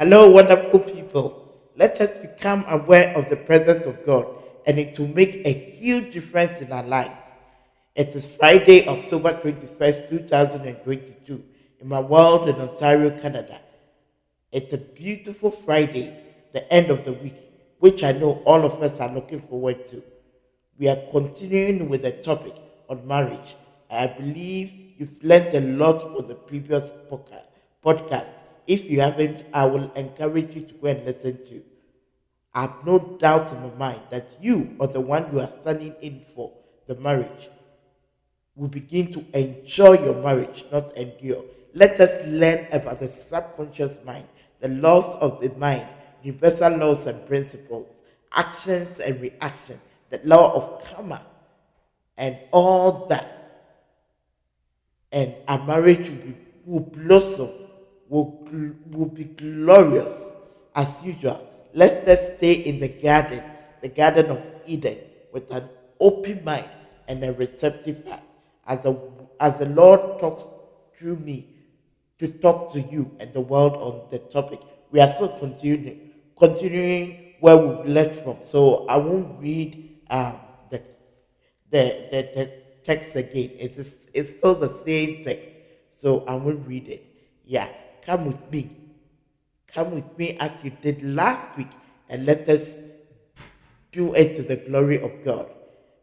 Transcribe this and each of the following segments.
Hello, wonderful people. Let us become aware of the presence of God and it will make a huge difference in our lives. It is Friday, October 21st, 2022, in my world in Ontario, Canada. It's a beautiful Friday, the end of the week, which I know all of us are looking forward to. We are continuing with the topic on marriage. I believe you've learned a lot from the previous podcast. If you haven't, I will encourage you to go and listen to. I have no doubt in my mind that you or the one you are standing in for the marriage will begin to enjoy your marriage, not endure. Let us learn about the subconscious mind, the laws of the mind, universal laws and principles, actions and reactions, the law of karma, and all that. And our marriage will, be, will blossom, will, will be glorious as usual. Let's just stay in the garden, the Garden of Eden, with an open mind and a receptive heart. As the, as the Lord talks through me to talk to you and the world on the topic, we are still continuing, continuing where we left from. So I won't read um, the, the, the, the text again. It's, just, it's still the same text. So I won't read it. Yeah, come with me. Come with me as you did last week and let us do it to the glory of God.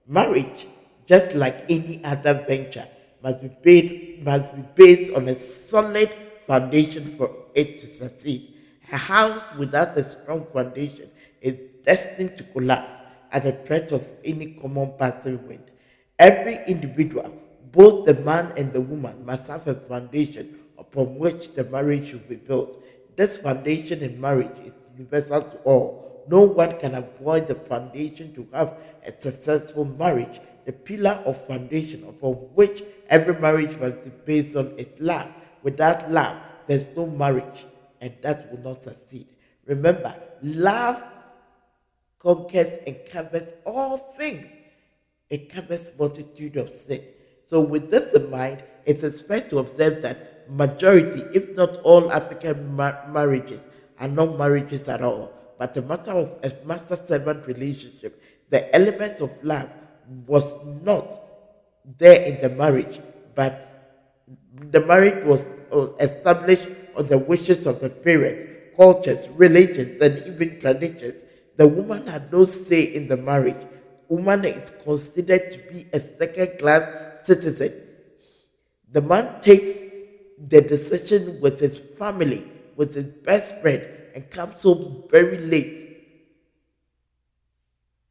Marriage, just like any other venture, must be, based, must be based on a solid foundation for it to succeed. A house without a strong foundation is destined to collapse at the threat of any common passing wind. Every individual, both the man and the woman, must have a foundation upon which the marriage should be built. This foundation in marriage is universal to all. No one can avoid the foundation to have a successful marriage. The pillar of foundation upon which every marriage must be based on is love. Without love, there's no marriage, and that will not succeed. Remember, love conquers and covers all things. It covers multitude of sin. So with this in mind, it is fair to observe that majority, if not all African marriages are not marriages at all, but a matter of a master-servant relationship. The element of love was not there in the marriage, but the marriage was established on the wishes of the parents, cultures, religions, and even traditions the woman had no say in the marriage. Woman is considered to be a second class citizen. The man takes the decision with his family, with his best friend, and comes home very late.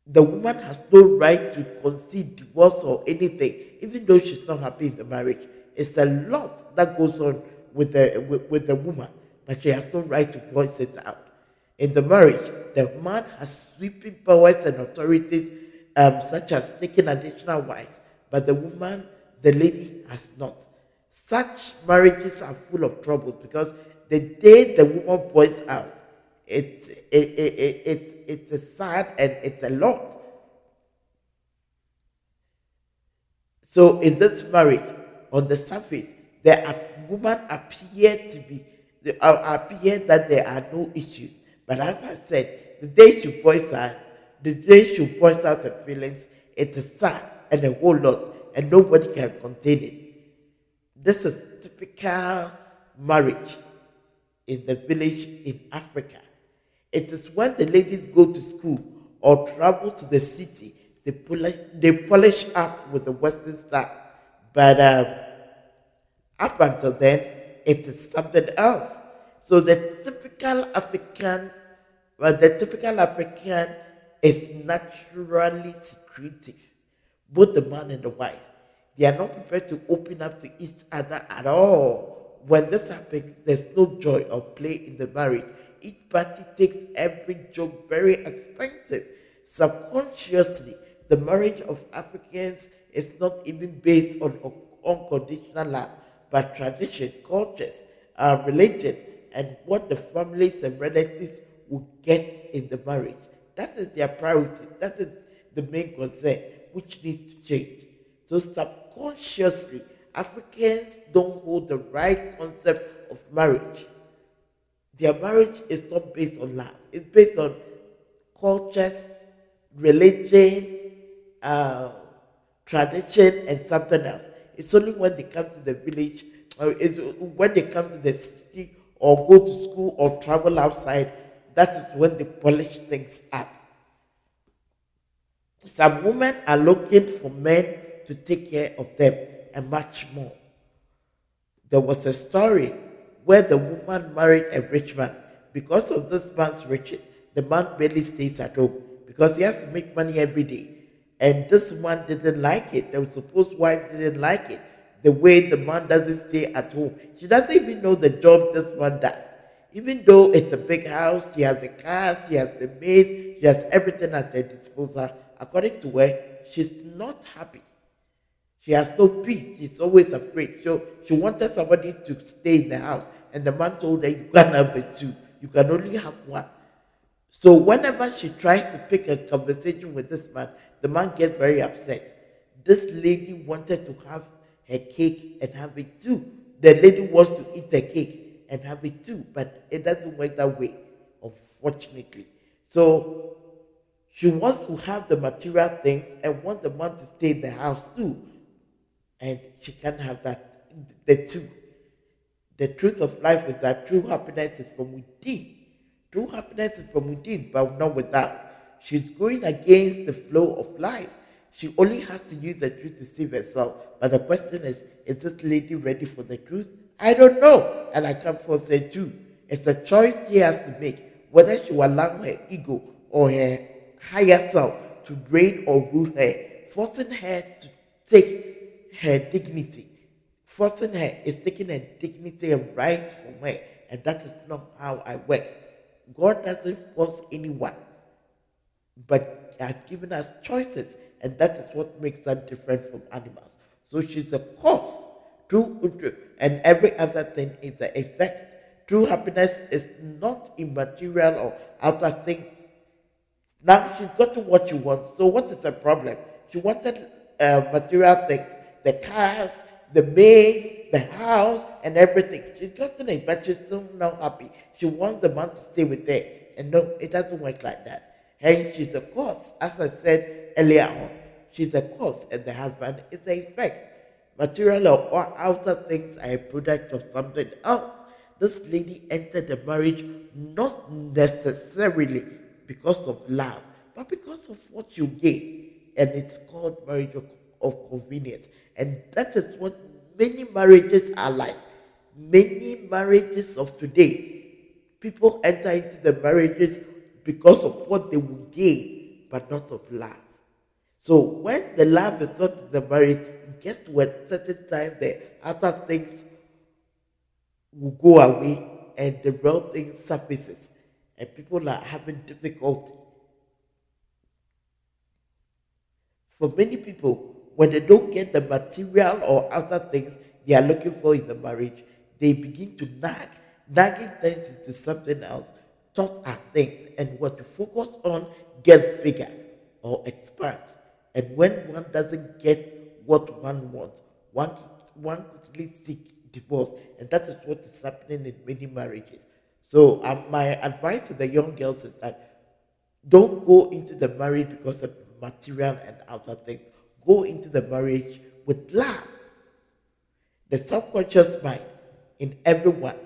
The woman has no right to concede divorce or anything, even though she's not happy in the marriage. It's a lot that goes on with the, with, with the woman, but she has no right to voice it out. In the marriage, the man has sweeping powers and authorities, um, such as taking additional wives, but the woman, the lady, has not. Such marriages are full of trouble because the day the woman voices out, it's, it, it, it, it, it's a sad and it's a lot. So in this marriage, on the surface, the woman appear to be, appear that there are no issues. But as I said, the day she points out, the day she points out her feelings, it's a sad and a whole lot, and nobody can contain it. This is typical marriage in the village in Africa. It is when the ladies go to school or travel to the city, they polish, they polish up with the Western style. But um, up until then, it is something else. So the typical African, well, the typical African is naturally secretive. Both the man and the wife, they are not prepared to open up to each other at all. When this happens, there's no joy or play in the marriage. Each party takes every joke very expensive. Subconsciously, the marriage of Africans is not even based on unconditional love, but tradition, cultures, uh, religion, and what the families and relatives will get in the marriage. That is their priority. That is the main concern, which needs to change. So subconsciously, Africans don't hold the right concept of marriage. their marriage is not based on love. It's based on cultures, religion, uh, tradition, and something else. It's only when they come to the village, or it's when they come to the city, or go to school, or travel outside, that is when they polish things up. Some women are looking for men to take care of them and much more. There was a story where the woman married a rich man. Because of this man's riches, the man barely stays at home because he has to make money every day. And this one didn't like it. The supposed wife didn't like it. The way the man doesn't stay at home. She doesn't even know the job this man does. Even though it's a big house, she has the cars, she has the maids, she has everything at her disposal. According to her, she's not happy. She has no peace. She's always afraid. So she wanted somebody to stay in the house. And the man told her, You can't have the two. You can only have one. So whenever she tries to pick a conversation with this man, the man gets very upset. This lady wanted to have her cake and have it too. The lady wants to eat the cake and have it too, but it doesn't work that way, unfortunately. So she wants to have the material things and wants the man to stay in the house too and she can't have that. The two. The truth of life is that true happiness is from within. True happiness is from within, but not without. She's going against the flow of life. She only has to use the truth to save herself. But the question is, is this lady ready for the truth? I don't know, and I can't force her to. It's a choice she has to make, whether she will allow her ego or her higher self to reign or rule her, forcing her to take her dignity. Forcing her is taking her dignity and rights from her, and that is not how I work. God doesn't force anyone, but has given us choices, and that is what makes us different from animals. So she's a cause, true, and every other thing is an effect. True happiness is not immaterial or outer things. Now she's gotten what she wants. So what is the problem? She wanted uh, material things the cars, the maids, the house, and everything. She's gotten it, but she's still not happy. She wants the man to stay with her. And no, it doesn't work like that. And she's a cause, as I said earlier on. She's a cause, and the husband is the effect. Material or outer things are a product of something else. This lady entered the marriage not necessarily because of love, but because of what you gain. And it's called marriage of, of convenience. And that is what many marriages are like. Many marriages of today, people enter into the marriages because of what they will gain, but not of love. So when the love is not in the marriage, guess what? Certain time the other things will go away and the real thing surfaces, and people are having difficulty. For many people, when they don't get the material or other things they are looking for in the marriage, they begin to nag. Nagging turns into something else. Thought are things, and what you focus on gets bigger or expands. And when one doesn't get what one wants, one one quickly seek divorce, and that is what is happening in many marriages. So, um, my advice to the young girls is that don't go into the marriage because of material and other things go into the marriage with love. The subconscious mind in everyone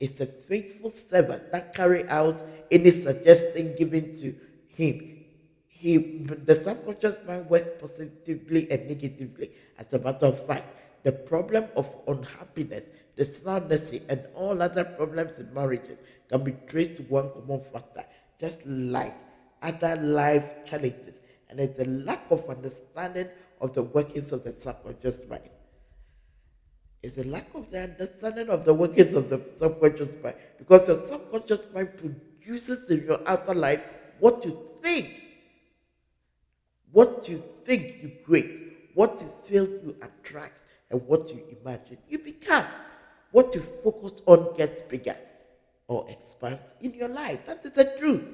is a faithful servant that carry out any suggestion given to him. He, the subconscious mind works positively and negatively. As a matter of fact, the problem of unhappiness, dishonesty, and all other problems in marriages can be traced to one common factor, just like other life challenges and it's the lack of understanding of the workings of the subconscious mind. It's a lack of the understanding of the workings of the subconscious mind because the subconscious mind produces in your outer life what you think. What you think you create, what you feel you attract, and what you imagine you become. What you focus on gets bigger or expands in your life. That is the truth.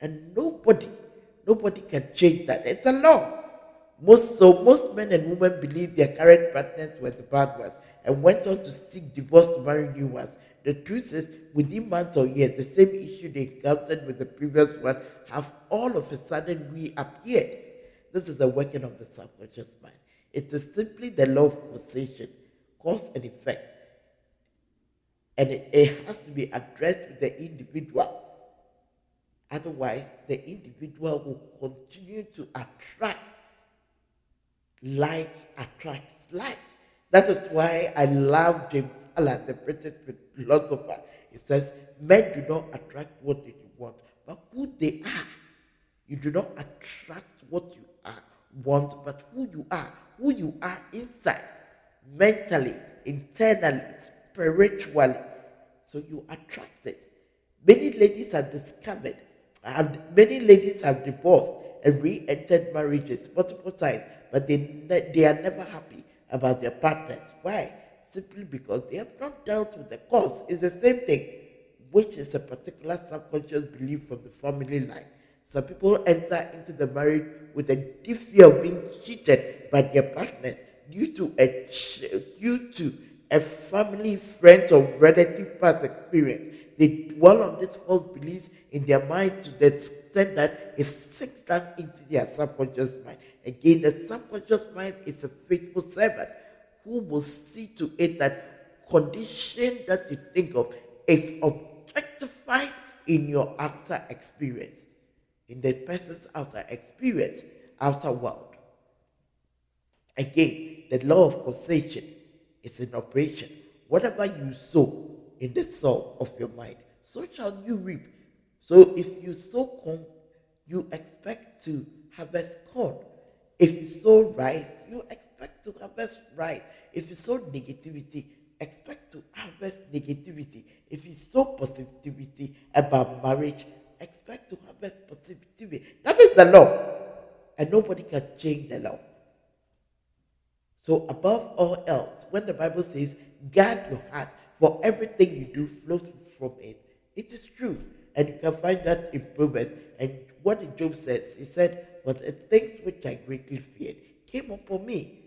And nobody Nobody can change that. It's a law. Most so most men and women believe their current partners were the bad ones and went on to seek divorce to marry new ones. The truth is, within months or years, the same issue they encountered with the previous one have all of a sudden reappeared. This is the working of the subconscious mind. It is simply the law of causation, cause and effect. And it, it has to be addressed with the individual. Otherwise, the individual will continue to attract like attracts like. That is why I love James Allen, the British philosopher. He says, Men do not attract what they want, but who they are. You do not attract what you are, want, but who you are. Who you are inside, mentally, internally, spiritually. So you attract it. Many ladies have discovered, have, many ladies have divorced and re-entered marriages multiple times, but they, they are never happy about their partners. Why? Simply because they have not dealt with the cause. It's the same thing, which is a particular subconscious belief from the family line. Some people enter into the marriage with a deep fear of being cheated by their partners due to a due to a family, friend, or relative past experience. They dwell on these false beliefs in their minds to the extent that it sinks down into their subconscious mind. Again, the subconscious mind is a faithful servant who will see to it that condition that you think of is objectified in your outer experience, in the person's outer experience, outer world. Again, the law of causation is in operation. Whatever you sow in the soul of your mind, so shall you reap. So if you sow corn, you expect to harvest corn. If you sow rice, you expect to harvest rice. If you sow negativity, expect to harvest negativity. If you sow positivity about marriage, expect to harvest positivity. That is the law. And nobody can change the law. So, above all else, when the Bible says, guard your heart, for everything you do flows from it, it is true. And you can find that in Proverbs. And what did Job says? He said, But the things which I greatly feared came upon me.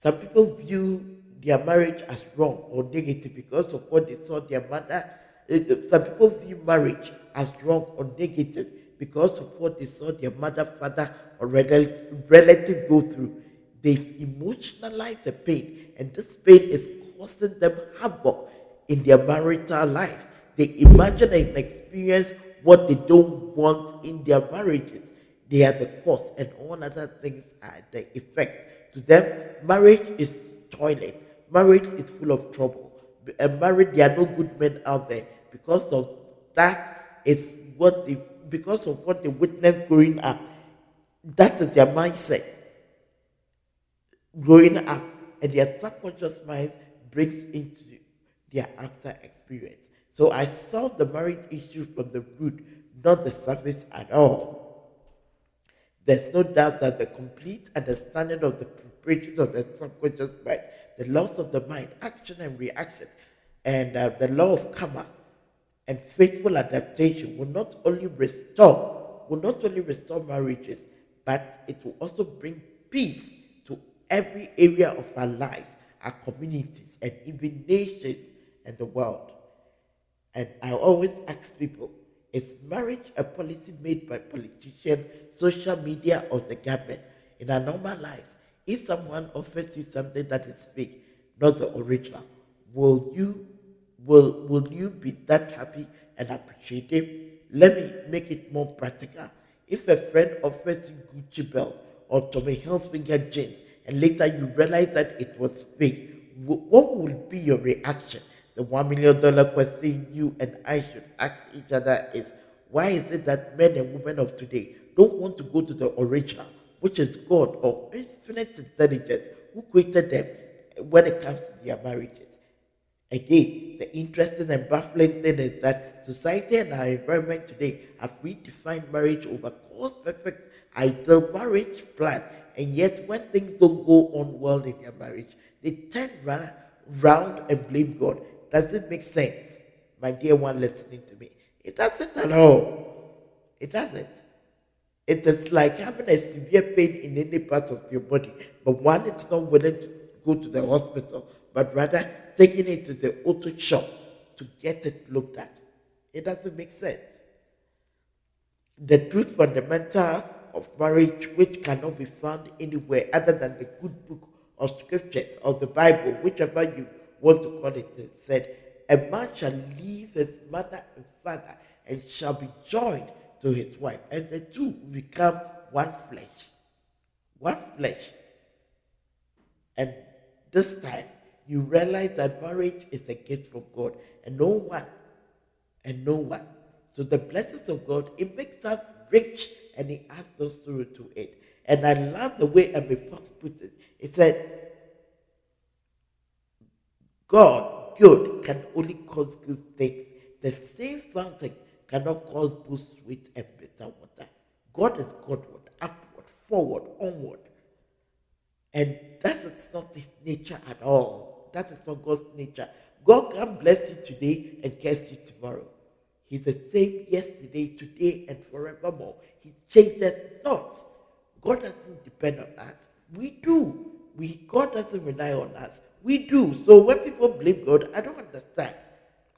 Some people view their marriage as wrong or negative because of what they saw their mother. Eh, eh, some people view marriage as wrong or negative because of what they saw their mother, father, or relative go through. They've emotionalized the pain, and this pain is causing them havoc in their marital life. They imagine and experience what they don't want in their marriages. They are the cause, and all other things are the effect. To them, marriage is toilet. Marriage is full of trouble. And married, there are no good men out there. Because of that is what they because of what they witnessed growing up. That is their mindset. Growing up, and their subconscious mind brings into their after experience. So I solved the marriage issue from the root, not the surface at all. There's no doubt that the complete understanding of the preparations of the subconscious mind, the laws of the mind, action and reaction, and uh, the law of karma and faithful adaptation will not only restore, will not only restore marriages, but it will also bring peace to every area of our lives, our communities, and even nations and the world. And I always ask people is marriage a policy made by politicians, social media, or the government? In our normal lives, if someone offers you something that is fake, not the original, will you will will you be that happy and appreciative? Let me make it more practical. If a friend offers you Gucci belt or Tommy Hilfiger jeans, and later you realize that it was fake, what would be your reaction? The one million dollar question you and I should ask each other is why is it that men and women of today don't want to go to the original, which is God or infinite intelligence who created them when it comes to their marriages? Again, the interesting and baffling thing is that society and our environment today have redefined marriage over cause perfect ideal marriage plan. And yet, when things don't go on well in their marriage, they turn round and blame God does it make sense, my dear one listening to me? It doesn't at all. It doesn't. It is like having a severe pain in any part of your body, but one is not willing to go to the hospital, but rather taking it to the auto shop to get it looked at. It doesn't make sense. The truth fundamental of marriage, which cannot be found anywhere other than the good book of scriptures or the Bible, whichever you want to call it, it said, A man shall leave his mother and father and shall be joined to his wife, and the two become one flesh. One flesh. And this time, you realize that marriage is a gift from God, and no one, and no one. So the blessings of God, it makes us rich, and He adds no through to it. And I love the way Emmet Fox puts it. He said, God, good, can only cause good things. The same fountain cannot cause both sweet and bitter water. God is Godward, upward, forward, onward. And that is not his nature at all. That is not God's nature. God can bless you today and curse you tomorrow. He's the same yesterday, today, and forevermore. He changes not. God doesn't depend on us. We do. We God doesn't rely on us. We do. So when people blame God, I don't understand.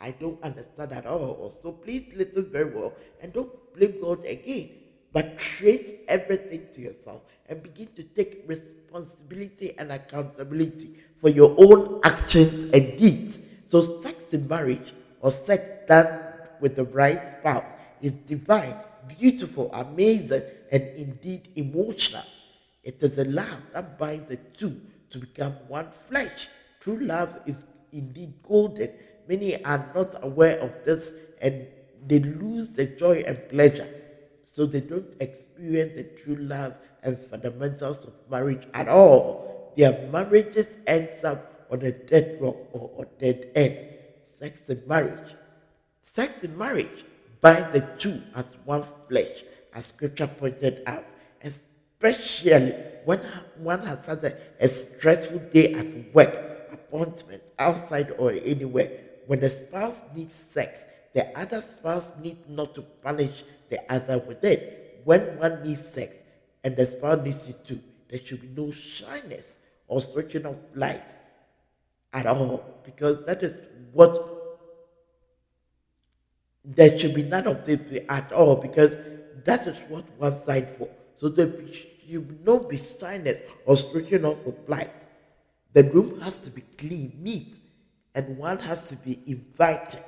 I don't understand at all. So please listen very well and don't blame God again. But trace everything to yourself and begin to take responsibility and accountability for your own actions and deeds. So sex in marriage or sex done with the right spouse is divine, beautiful, amazing, and indeed emotional. It is a love that binds the two to become one flesh. True love is indeed golden. Many are not aware of this and they lose the joy and pleasure. So they don't experience the true love and fundamentals of marriage at all. Their marriages ends up on a dead rock or a dead end. Sex in marriage. Sex in marriage binds the two as one flesh, as scripture pointed out, especially when one has had a, a stressful day at work, appointment, outside or anywhere. When the spouse needs sex, the other spouse needs not to punish the other with it. When one needs sex and the spouse needs it too, there should be no shyness or switching of light at all, because that is what there should be none of this at all, because that is what one signed for. So there should not be shyness or switching off of light. The room has to be clean, neat, and one has to be invited.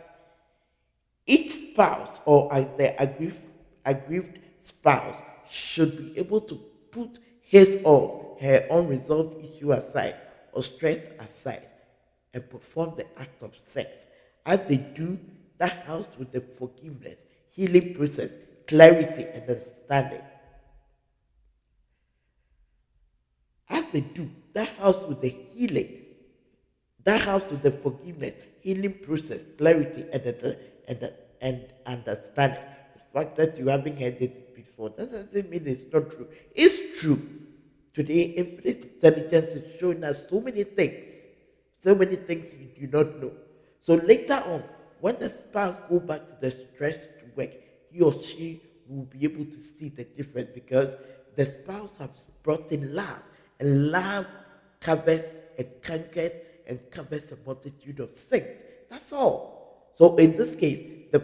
Each spouse or the aggrieved, aggrieved spouse should be able to put his or her unresolved issue aside or stress aside and perform the act of sex. As they do, that helps with the forgiveness, healing process, clarity, and understanding. As they do, that house with the healing, that house with the forgiveness, healing process, clarity, and, and, and understanding. The fact that you haven't heard it before, that doesn't mean it's not true. It's true. Today, infinite intelligence is showing us so many things, so many things we do not know. So later on, when the spouse go back to the stressed work, he or she will be able to see the difference because the spouse has brought in love, and love covers and conquers and covers a multitude of sins. That's all. So in this case, the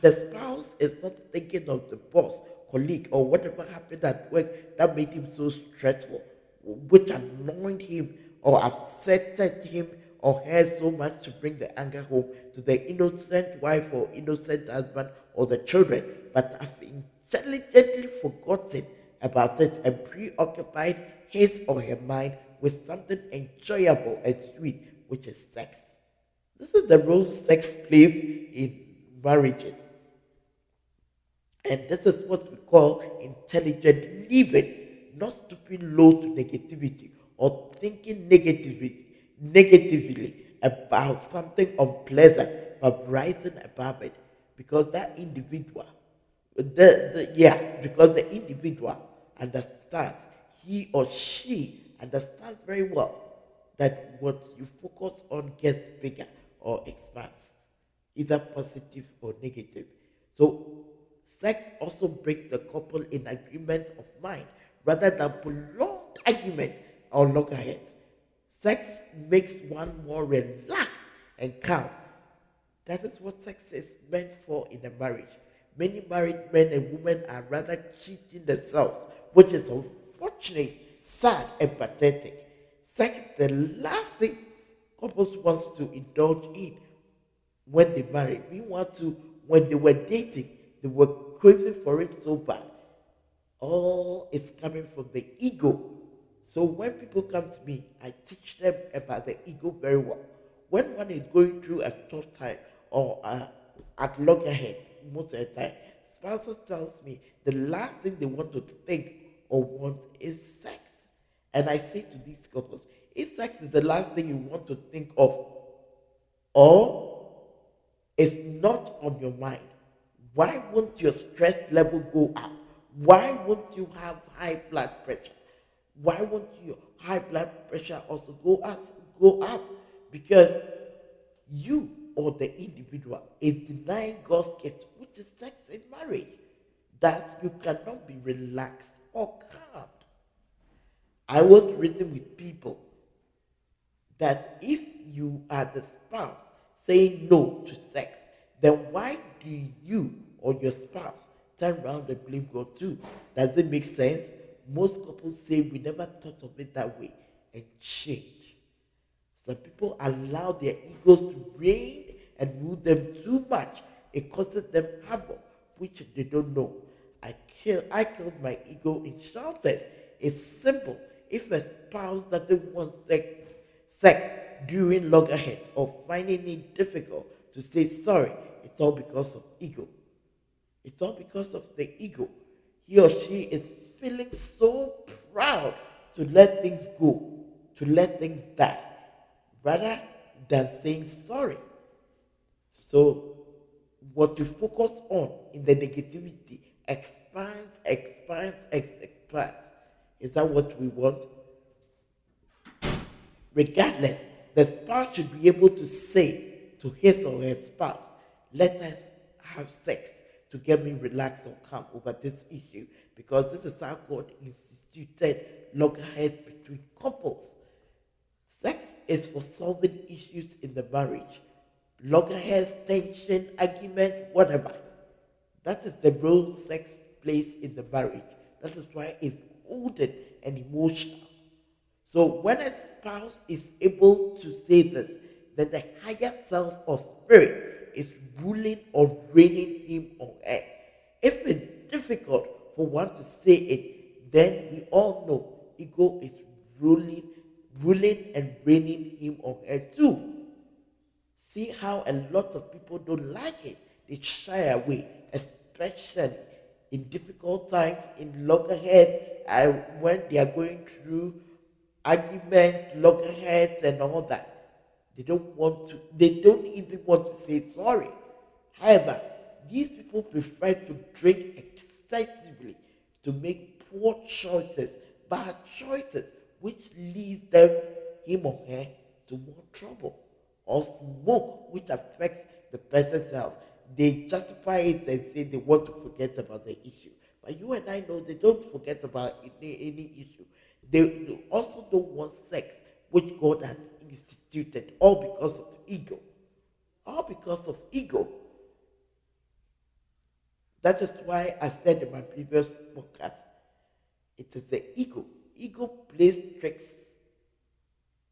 the spouse is not thinking of the boss, colleague, or whatever happened at work that made him so stressful, which annoyed him or upset him or her so much to bring the anger home to the innocent wife or innocent husband or the children, but have intelligently forgotten about it and preoccupied his or her mind with something enjoyable and sweet, which is sex. This is the role sex plays in marriages. And this is what we call intelligent living, not stooping low to negativity or thinking negatively negatively about something unpleasant, but rising above it. Because that individual, the, the yeah, because the individual understands, he or she understands very well that what you focus on gets bigger or expands, either positive or negative. So, sex also brings the couple in agreement of mind rather than prolonged arguments or loggerheads. Sex makes one more relaxed and calm. That is what sex is meant for in a marriage. Many married men and women are rather cheating themselves, which is unfortunate, sad, and pathetic. Sex is the last thing couples wants to indulge in when they marry. Meanwhile, to when they were dating, they were craving for it so bad. All is coming from the ego. So when people come to me, I teach them about the ego very well. When one is going through a tough time or uh, at loggerheads, most of the time, spouses tells me the last thing they want to think or want is sex. And I say to these couples, if sex is the last thing you want to think of, or it's not on your mind, why won't your stress level go up? Why won't you have high blood pressure? Why won't your high blood pressure also go up? Go up because you or the individual is denying God's gift, which is sex in marriage. That you cannot be relaxed Oh, or calm. I was reading with people that if you are the spouse saying no to sex, then why do you or your spouse turn around and blame God too? Does it make sense? Most couples say we never thought of it that way and change. Some people allow their egos to reign and rule them too much. It causes them havoc, which they don't know. I kill I killed my ego in shelters. It's simple. If a spouse doesn't want sex, sex during loggerheads or finding it difficult to say sorry, it's all because of ego. It's all because of the ego. He or she is feeling so proud to let things go, to let things die, rather than saying sorry. So, what you focus on in the negativity expands, expands, expands. Is that what we want? Regardless, the spouse should be able to say to his or her spouse, let us have sex to get me relaxed or calm over this issue because this is how God instituted loggerheads between couples. Sex is for solving issues in the marriage. Loggerheads, tension, argument, whatever. That is the role sex plays in the marriage. That is why it's golden and emotional. So when a spouse is able to say this, then the higher self or spirit is ruling or reigning him or her. If it's difficult for one to say it, then we all know ego is ruling, ruling and reigning him or her too. See how a lot of people don't like it. They shy away, especially in difficult times, in loggerheads, and when they are going through arguments, loggerheads, and all that. They don't want to, they don't even want to say sorry. However, these people prefer to drink excessively to make poor choices, bad choices, which leads them, him or her, to more trouble. Or smoke, which affects the person's health. They justify it and say they want to forget about the issue. But you and I know they don't forget about any, any issue. They, they also don't want sex, which God has instituted, all because of ego. All because of ego. That is why I said in my previous podcast, it is the ego. Ego plays tricks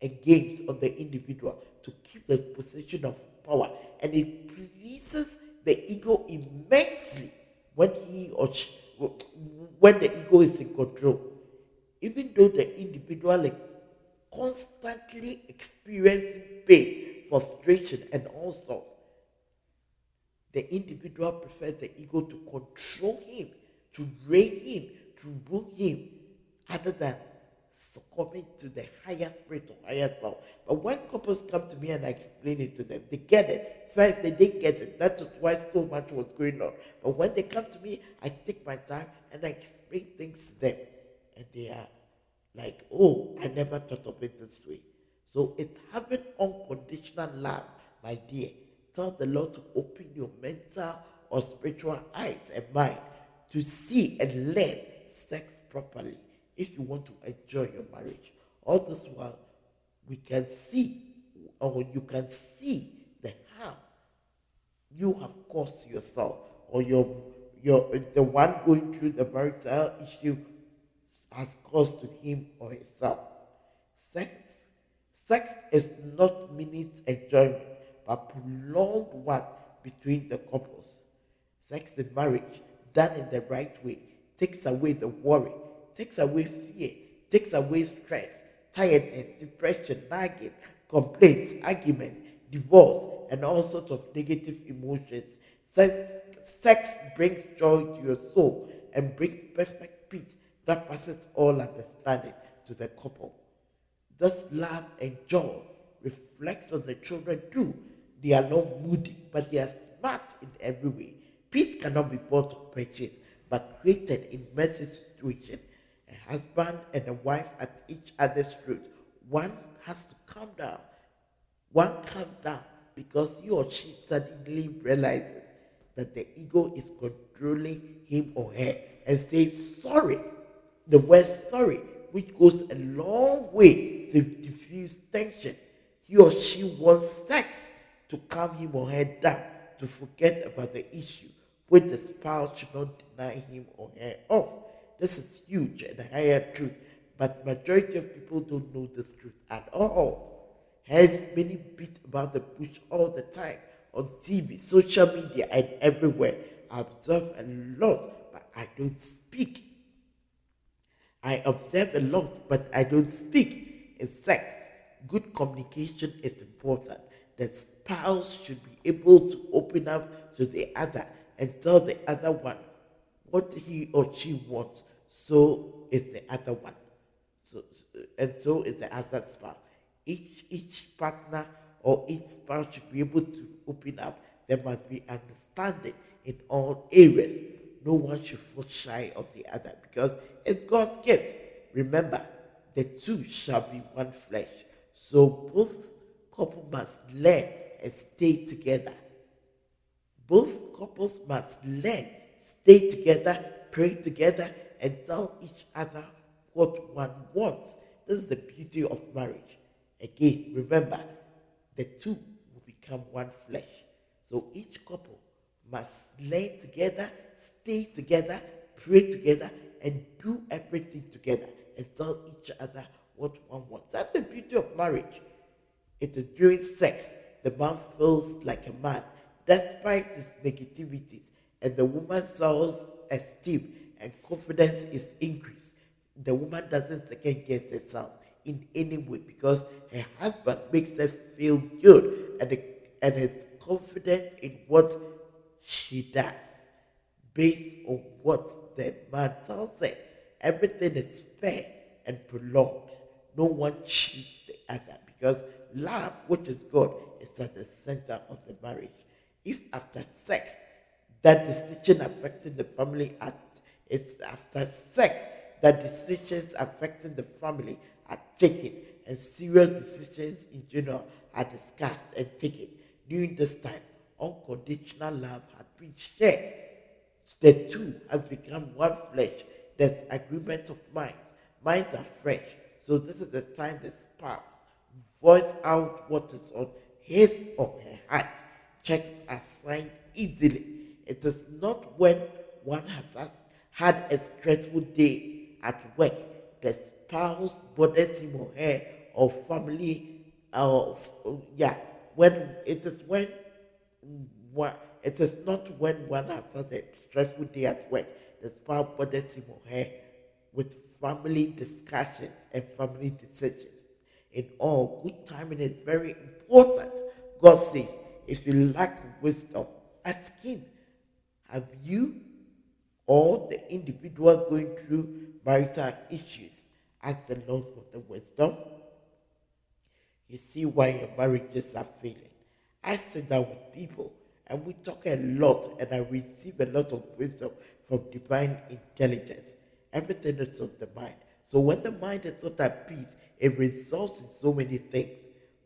and games on the individual to keep the position of power. And it pleases the ego immensely when he or she, when the ego is in control. Even though the individual is constantly experiencing pain, frustration, and all sorts, the individual prefers the ego to control him, to reign him, to rule him, other than succumbing to the higher spirit or higher self. But when couples come to me and I explain it to them, they get it. First, they didn't get it. That was why so much was going on. But when they come to me, I take my time and I explain things to them and they are like, oh, I never thought of it this way. So it's having unconditional love, my dear. Tell the Lord to open your mental or spiritual eyes and mind to see and learn sex properly if you want to enjoy your marriage. All this while, we can see or you can see the harm you have caused yourself or your your the one going through the marital issue has caused to him or herself. Sex sex is not minutes enjoyment, but prolonged one between the couples. Sex in marriage, done in the right way, takes away the worry, takes away fear, takes away stress, tiredness, depression, nagging, complaints, argument, divorce, and all sorts of negative emotions. Sex, sex brings joy to your soul and brings perfect peace that passes all understanding to the couple. This love and joy reflects on the children too. They are not moody, but they are smart in every way. Peace cannot be bought or purchased, but created in messy situation. Husband and a wife at each other's throat. One has to calm down. One calms down because he or she suddenly realizes that the ego is controlling him or her and says sorry. The word sorry, which goes a long way to diffuse tension. He or she wants sex to calm him or her down, to forget about the issue, which the spouse should not deny him or her of. This is huge and higher truth, but majority of people don't know this truth at all. Has many beat about the bush all the time on TV, social media, and everywhere. I observe a lot, but I don't speak. I observe a lot, but I don't speak. In sex, good communication is important. The spouse should be able to open up to the other and tell the other one what he or she wants. So is the other one. So and so is the other spouse. Each each partner or each spouse should be able to open up. There must be understanding in all areas. No one should fall shy of the other because it's God's gift. Remember, the two shall be one flesh. So both couples must learn and stay together. Both couples must learn, stay together, pray together, and tell each other what one wants. This is the beauty of marriage. Again, remember, the two will become one flesh. So each couple must learn together, stay together, pray together, and do everything together and tell each other what one wants. That's the beauty of marriage. It is during sex the man feels like a man, despite his negativities, and the woman's self esteem and confidence is increased. The woman doesn't second guess herself in any way because her husband makes her feel good and, and is confident in what she does based on what the man tells her. Everything is fair and prolonged. No one cheats the other because love, which is God, is at the center of the marriage. If after sex, that decision affecting the family at it's after sex that decisions affecting the family are taken and serious decisions in general are discussed and taken. During this time, unconditional love had been shared. The two has become one flesh. There's agreement of minds. Minds are fresh. So this is the time the spouse voice out what is on his or her heart. Checks are signed easily. It is not when one has had a stressful day at work, the spouse bothers him or her, or family, or yeah, when it is when what it is not when one has had a stressful day at work, the spouse bothers him or her with family discussions and family decisions. In all, good timing is very important. God says, if you lack wisdom, ask Him. Have you or the individual going through marital issues ask the Lord for the wisdom? You see why your marriages are failing. I sit down with people and we talk a lot, and I receive a lot of wisdom from divine intelligence. Everything is of the mind. So when the mind is not at peace, it results in so many things.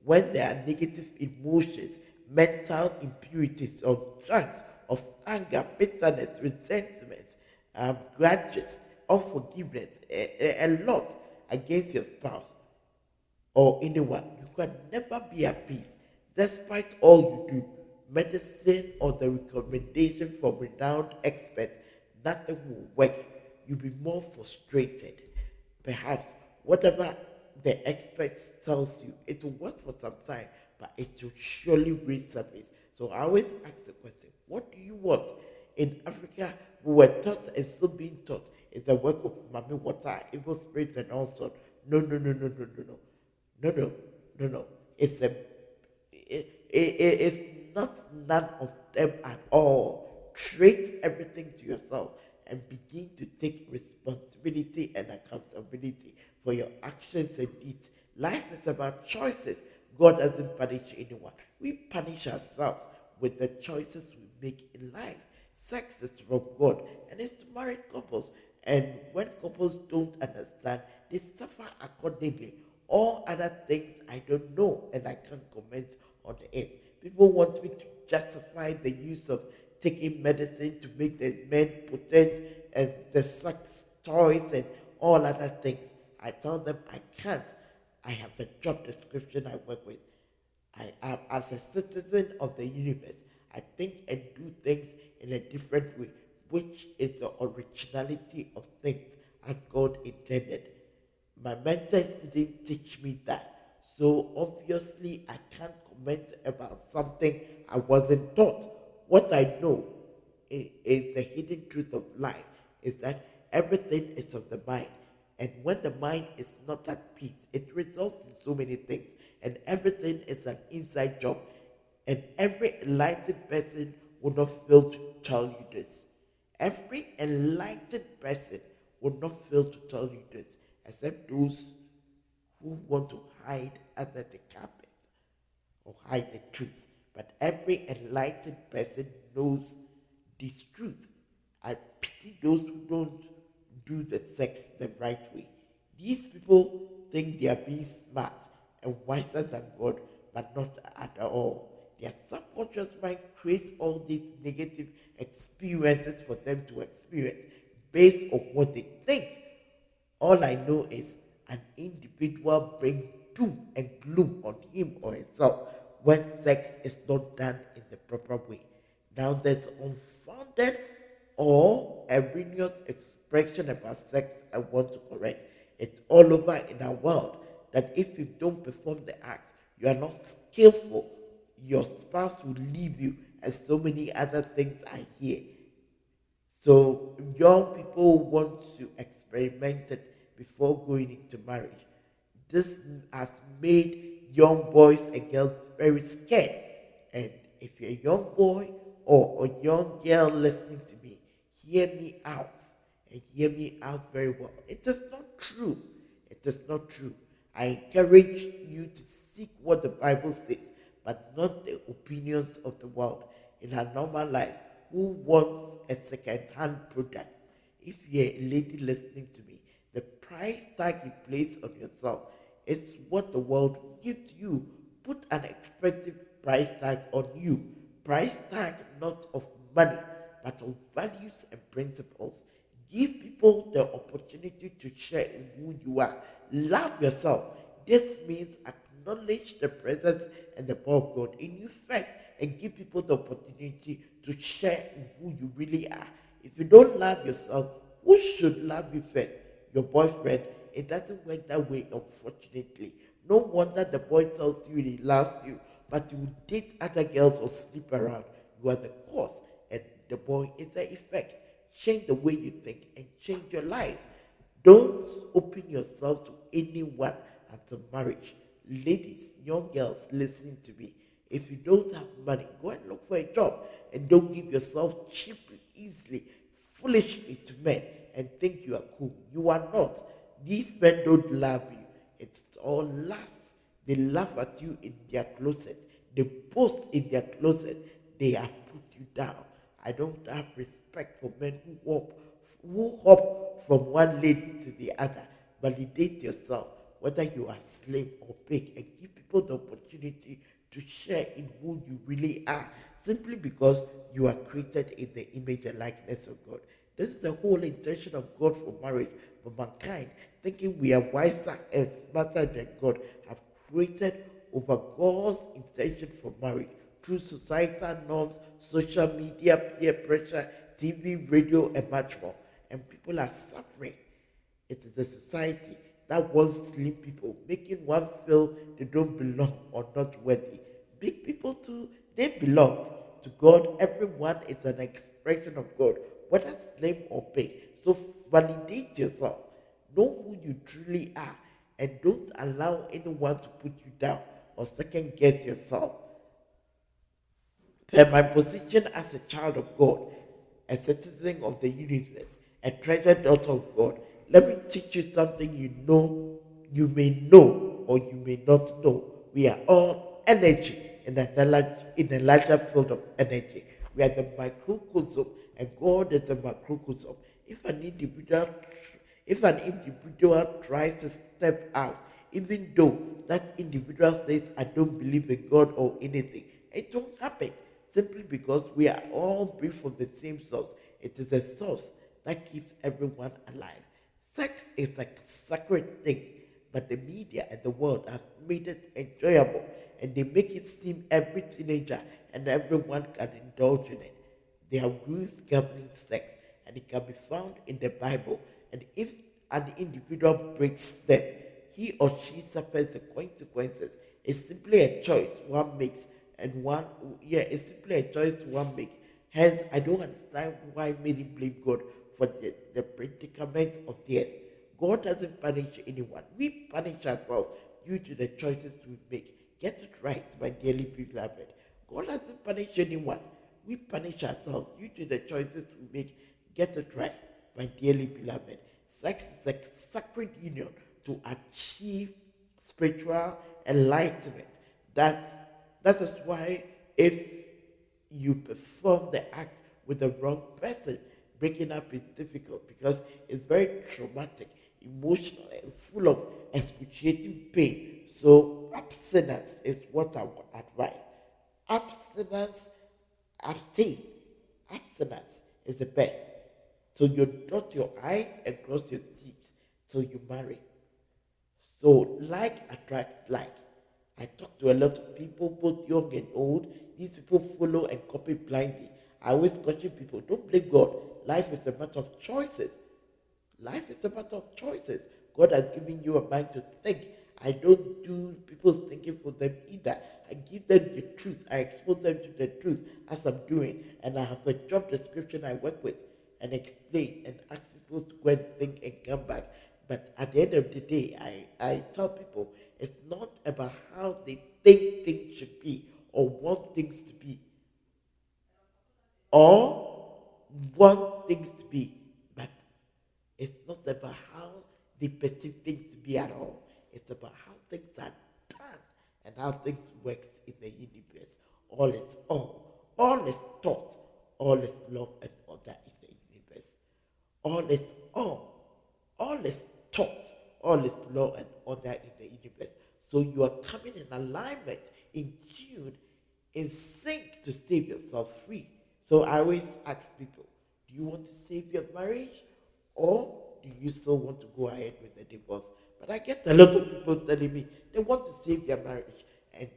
When there are negative emotions, mental impurities, or drugs anger, bitterness, resentment, um, grudges, unforgiveness, a, a, a lot against your spouse or anyone. You can never be at peace despite all you do. Medicine or the recommendation from renowned experts, nothing will work. You'll be more frustrated. Perhaps whatever the experts tells you, it will work for some time, but it will surely resurface. So I always ask the question, what do you want? In Africa, we were taught and still being taught is the work of mommy water, evil spirits and all sorts. No, no, no, no, no, no, no. No, no, no, no. It's a it, it, it's not none of them at all. Trace everything to yourself and begin to take responsibility and accountability for your actions and deeds. Life is about choices. God doesn't punish anyone. We punish ourselves with the choices make in life. Sex is from God and it's to married couples. And when couples don't understand, they suffer accordingly. All other things I don't know and I can't comment on it. People want me to justify the use of taking medicine to make the men potent and the sex toys and all other things. I tell them I can't. I have a job description I work with. I am as a citizen of the universe. I think and do things in a different way, which is the originality of things as God intended. My mentors didn't teach me that. So obviously I can't comment about something I wasn't taught. What I know is, the hidden truth of life is that everything is of the mind. And when the mind is not at peace, it results in so many things. And everything is an inside job. And every enlightened person will not fail to tell you this. Every enlightened person will not fail to tell you this, except those who want to hide under the carpet or hide the truth. But every enlightened person knows this truth. I pity those who don't do the sex the right way. These people think they are being smart and wiser than God, but not at all. Their subconscious mind creates all these negative experiences for them to experience based on what they think. All I know is an individual brings doom and gloom on him or herself when sex is not done in the proper way. Now, that's unfounded or erroneous expression about sex I want to correct. It's all over in our world that if you don't perform the act, you are not skillful, your spouse will leave you, and so many other things I hear. So, young people want to experiment it before going into marriage. This has made young boys and girls very scared. And if you're a young boy or a young girl listening to me, hear me out and hear me out very well. It is not true. It is not true. I encourage you to seek what the Bible says, but not the opinions of the world in our normal lives. Who wants a second-hand product? If you're a lady listening to me, the price tag you place on yourself is what the world will give to you. Put an expensive price tag on you. Price tag not of money, but of values and principles. Give people the opportunity to share in who you are. Love yourself. This means acknowledge the presence and the power of God in you first and give people the opportunity to share who you really are. If you don't love yourself, who should love you first? Your boyfriend. It doesn't work that way, unfortunately. No wonder the boy tells you he loves you, but you date other girls or sleep around. You are the cause, and the boy is the effect change the way you think, and change your life. Don't open yourself to anyone until marriage. Ladies, young girls, listening to me. If you don't have money, go and look for a job and don't give yourself cheaply, easily, foolishly to men and think you are cool. You are not. These men don't love you. It's all lust. They laugh at you in their closet. They boast in their closet. They have put you down. I don't have respect for men who hop, who hop from one lady to the other. Validate yourself, whether you are slave or big, and give people the opportunity to share in who you really are, simply because you are created in the image and likeness of God. This is the whole intention of God for marriage, for mankind, thinking we are wiser and smarter than God, have created over God's intention for marriage through societal norms, social media, peer pressure, TV, radio, and much more. And people are suffering. It is a society that wants slim people, making one feel they don't belong or not worthy. Big people too, they belong to God. Everyone is an expression of God, whether slim or big. So validate yourself. Know who you truly are and don't allow anyone to put you down or second guess yourself. Per my position as a child of God, a citizen of the universe, a treasured daughter of God, let me teach you something you know, you may know, or you may not know. We are all energy in a, in a larger field of energy. We are the microcosm, and God is the macrocosm. If an individual, if an individual tries to step out, even though that individual says, "I don't believe in God or anything," it won't happen simply because we are all breathed from the same source. It is a source that keeps everyone alive. Sex is a sacred thing, but the media and the world have made it enjoyable and they make it seem every teenager and everyone can indulge in it. There are rules governing sex and it can be found in the Bible. And if an individual breaks them, he or she suffers the consequences. It's simply a choice one makes and one yeah, it's simply a choice one makes. Hence, I don't understand why many blame God for the, the predicament of theirs. God doesn't punish anyone. We punish ourselves due to the choices we make. Get it right, my dearly beloved. God doesn't punish anyone. We punish ourselves due to the choices we make. Get it right, my dearly beloved. Sex is a sacred union to achieve spiritual enlightenment. That's, that is why if you perform the act with the wrong person, breaking up is difficult because it's very traumatic, emotional, and full of excruciating pain. So abstinence is what I would advise. Abstinence, abstain. Abstinence is the best. So you dot your eyes and cross your teeth till you marry. So like attracts like. I talk to a lot of people, both young and old. These people follow and copy blindly. I always caution people, don't blame God. Life is a matter of choices. Life is a matter of choices. God has given you a mind to think. I don't do people's thinking for them either. I give them the truth. I expose them to the truth as I'm doing. And I have a job description I work with and explain and ask people to go and think and come back. But at the end of the day, I, I tell people it's not about how they think things should be or want things to be or want things to be, but it's not about how they perceive things to be at all. It's about how things are done and how things works in the universe. All is all. All is thought. All is love and order in the universe. All is all. All is thought. All is law and order in the universe. So you are coming in alignment, in tune, in sync to save yourself free. So I always ask people, do you want to save your marriage or do you still want to go ahead with the divorce? But I get a lot of people telling me they want to save their marriage. And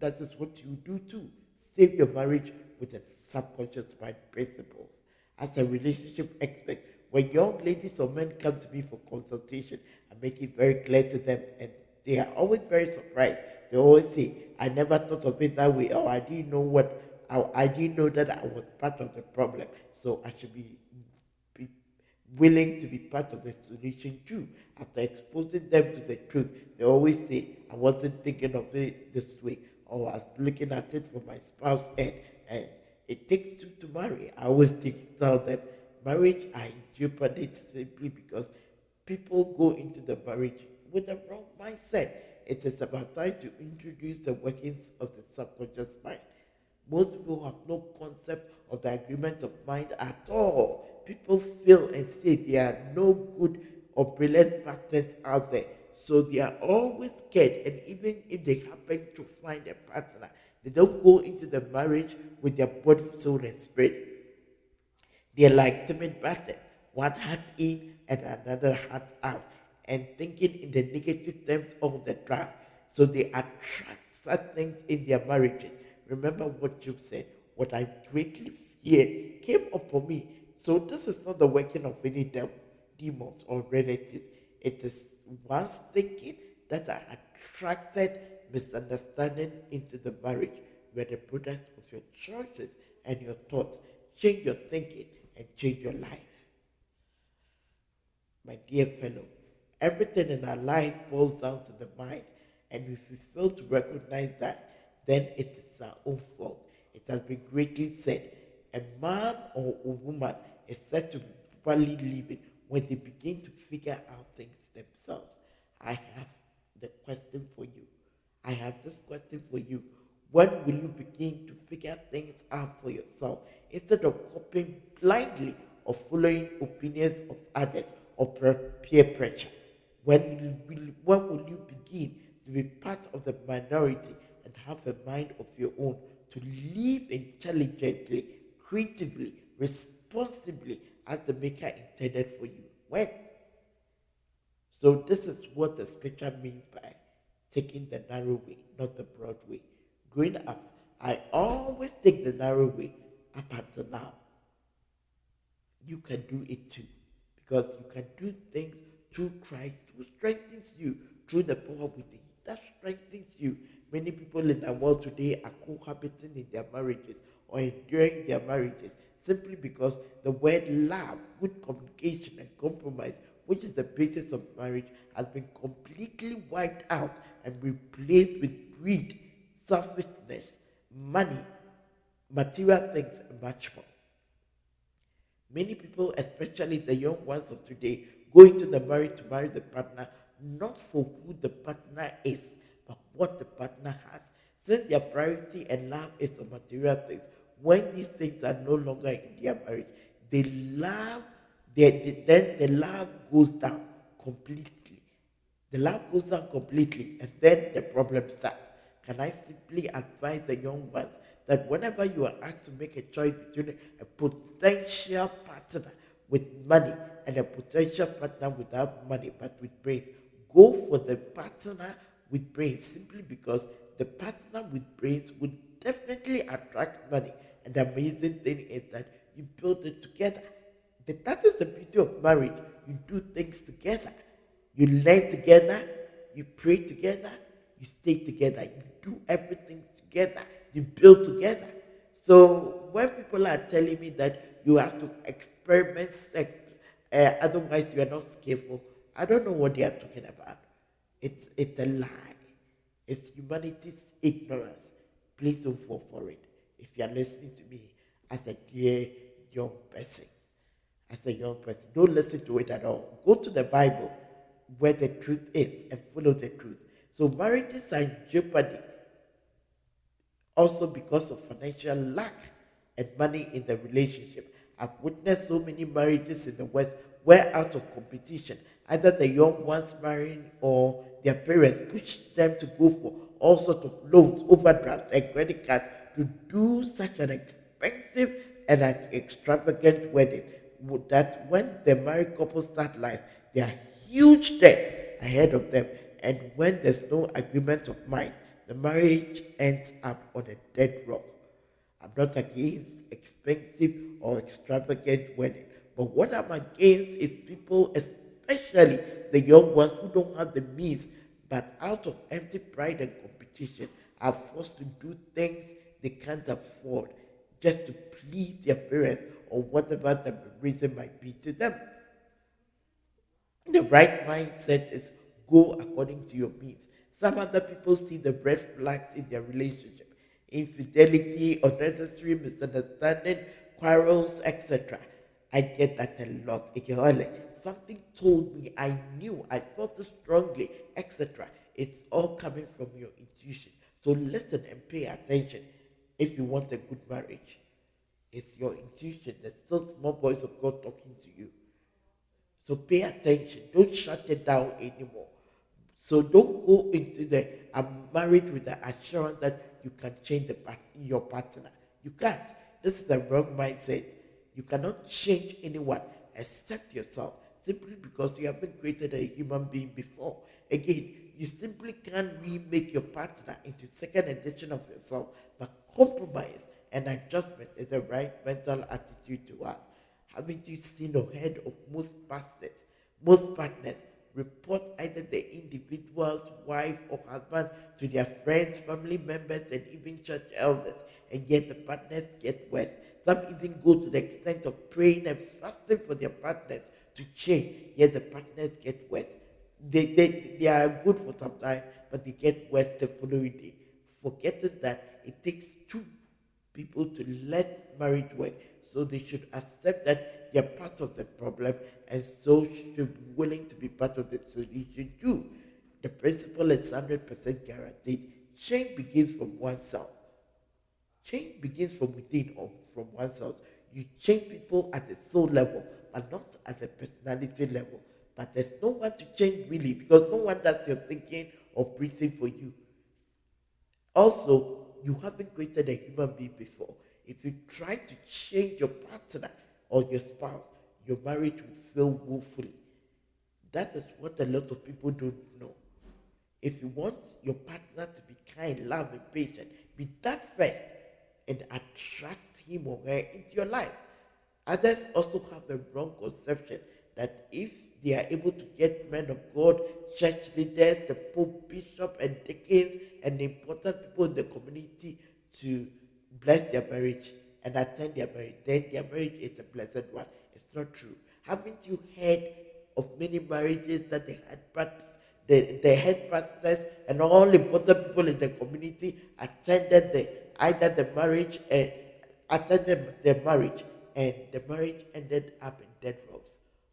that is what you do too. Save your marriage with a subconscious mind principles. As a relationship expert, when young ladies or men come to me for consultation, I make it very clear to them, and they are always very surprised. They always say, I never thought of it that way, or I didn't know what I, I didn't know that I was part of the problem. So I should be, be willing to be part of the solution too. After exposing them to the truth, they always say, I wasn't thinking of it this way, or I was looking at it from my spouse's end. And it takes two to marry. I always think, tell them, marriage are in jeopardy simply because people go into the marriage with the wrong mindset. It is about time to introduce the workings of the subconscious mind. Most people have no concept of the agreement of mind at all. People feel and say there are no good or brilliant partners out there. So they are always scared. And even if they happen to find a partner, they don't go into the marriage with their body, soul, and spirit. They're like timid brothers, one heart in and another heart out, and thinking in the negative terms all the time. So they attract such things in their marriages. Remember what Job said, what I greatly fear came upon me. So this is not the working of any demons or relatives. It is one's thinking that I attracted misunderstanding into the marriage. You are the product of your choices and your thoughts. Change your thinking and change your life. My dear fellow, everything in our lives boils down to the mind. And if we fail to recognize that, then it is our own fault. It has been greatly said a man or a woman is said to be properly living when they begin to figure out things themselves. I have the question for you. I have this question for you. When will you begin to figure things out for yourself instead of copying blindly or following opinions of others or peer pressure? When will, when will you begin to be part of the minority have a mind of your own to live intelligently, creatively, responsibly as the Maker intended for you? When? So, this is what the scripture means by taking the narrow way, not the broad way. Growing up, I always take the narrow way up until now. You can do it too, because you can do things through Christ who strengthens you through the power within. That strengthens you. Many people in the world today are cohabiting in their marriages or enduring their marriages simply because the word love, good communication, and compromise, which is the basis of marriage, has been completely wiped out and replaced with greed, selfishness, money, material things, and much more. Many people, especially the young ones of today, go into the marriage to marry the partner not for who the partner is, what the partner has. Since their priority and love is on material things, when these things are no longer in their marriage, the love, they, they, then the love goes down completely the love goes down completely, and then the problem starts. Can I simply advise the young ones that whenever you are asked to make a choice between a potential partner with money and a potential partner without money but with brains, go for the partner with brains simply because the partner with brains would definitely attract money. And the amazing thing is that you build it together. That is the beauty of marriage. You do things together. You learn together, you pray together, you stay together, you do everything together, you build together. So when people are telling me that you have to experiment sex, uh, otherwise you are not skillful, I don't know what they are talking about. It's it's a lie. It's humanity's ignorance. Please don't fall for it. If you are listening to me as a dear young person, as a young person, don't listen to it at all. Go to the Bible where the truth is and follow the truth. So marriages are in jeopardy also because of financial lack and money in the relationship. I've witnessed so many marriages in the West where out of competition, either the young ones marrying or their parents push them to go for all sorts of loans, overdrafts, and credit cards to do such an expensive and an extravagant wedding that when the married couple start life, they are huge debts ahead of them. And when there's no agreement of mind, the marriage ends up on a dead rock. I'm not against expensive or extravagant wedding, but what I'm against is people, especially the young ones who don't have the means, but out of empty pride and competition, are forced to do things they can't afford just to please their parents or whatever the reason might be to them. The right mindset is go according to your means. Some other people see the red flags in their relationship infidelity, unnecessary misunderstanding, quarrels, etc. I get that a lot. Something told me, I knew, I felt it strongly, etc. It's all coming from your intuition. So listen and pay attention if you want a good marriage. It's your intuition, the still small voice of God talking to you. So pay attention. Don't shut it down anymore. So don't go into the I'm married with the assurance that you can change the your partner. You can't. This is the wrong mindset. You cannot change anyone except yourself simply because you haven't created a human being before. Again, you simply can't remake your partner into second edition of yourself, but compromise and adjustment is the right mental attitude to have. Haven't you seen or heard of most pastors, most partners report either the individual's wife or husband to their friends, family members, and even church elders, and yet the partners get worse. Some even go to the extent of praying and fasting for their partners to change, yet the partners get worse. They, they, they are good for some time, but they get worse the following day, forgetting that it takes two people to let marriage work. So they should accept that they're part of the problem and so should be willing to be part of the solution too. The principle is 100% guaranteed. Change begins from oneself. Change begins from within or from oneself. You change people at the soul level, but not at the personality level. But there's no one to change really because no one does your thinking or breathing for you. Also, you haven't created a human being before. If you try to change your partner or your spouse, your marriage will fail woefully. That is what a lot of people don't know. If you want your partner to be kind, love, and patient, be that first and attract him or her into your life. Others also have a wrong conception that if they are able to get men of God, church leaders, the Pope, Bishop, and deacons, and important people in the community to bless their marriage and attend their marriage, then their marriage is a blessed one. It's not true. Haven't you heard of many marriages that they had practiced? The, the head pastors and all important people in the community attended the either the marriage and attended the marriage and the marriage ended up in dead deadlocks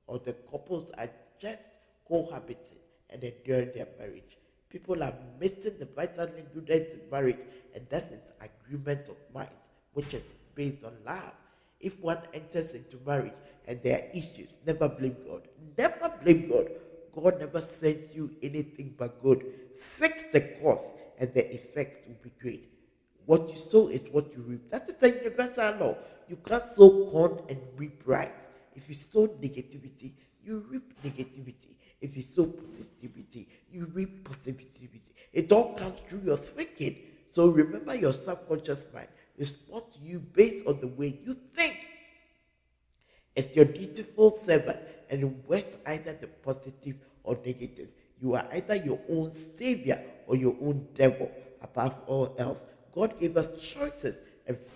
or the couples are just cohabiting and enduring their marriage. People are missing the vital ingredients in marriage, and that is agreement of minds, which is based on love. If one enters into marriage and there are issues, never blame God. Never blame God. God never sends you anything but good. Fix the cause, and the effect will be great. What you sow is what you reap. That is a universal law. You can't sow corn and reap rice. If you sow negativity, you reap negativity. If you sow positivity, you reap positivity. It all comes through your thinking. So remember your subconscious mind responds to you based on the way you think. It's your dutiful servant and it works either the positive or negative. You are either your own savior or your own devil above all else. God gave us choices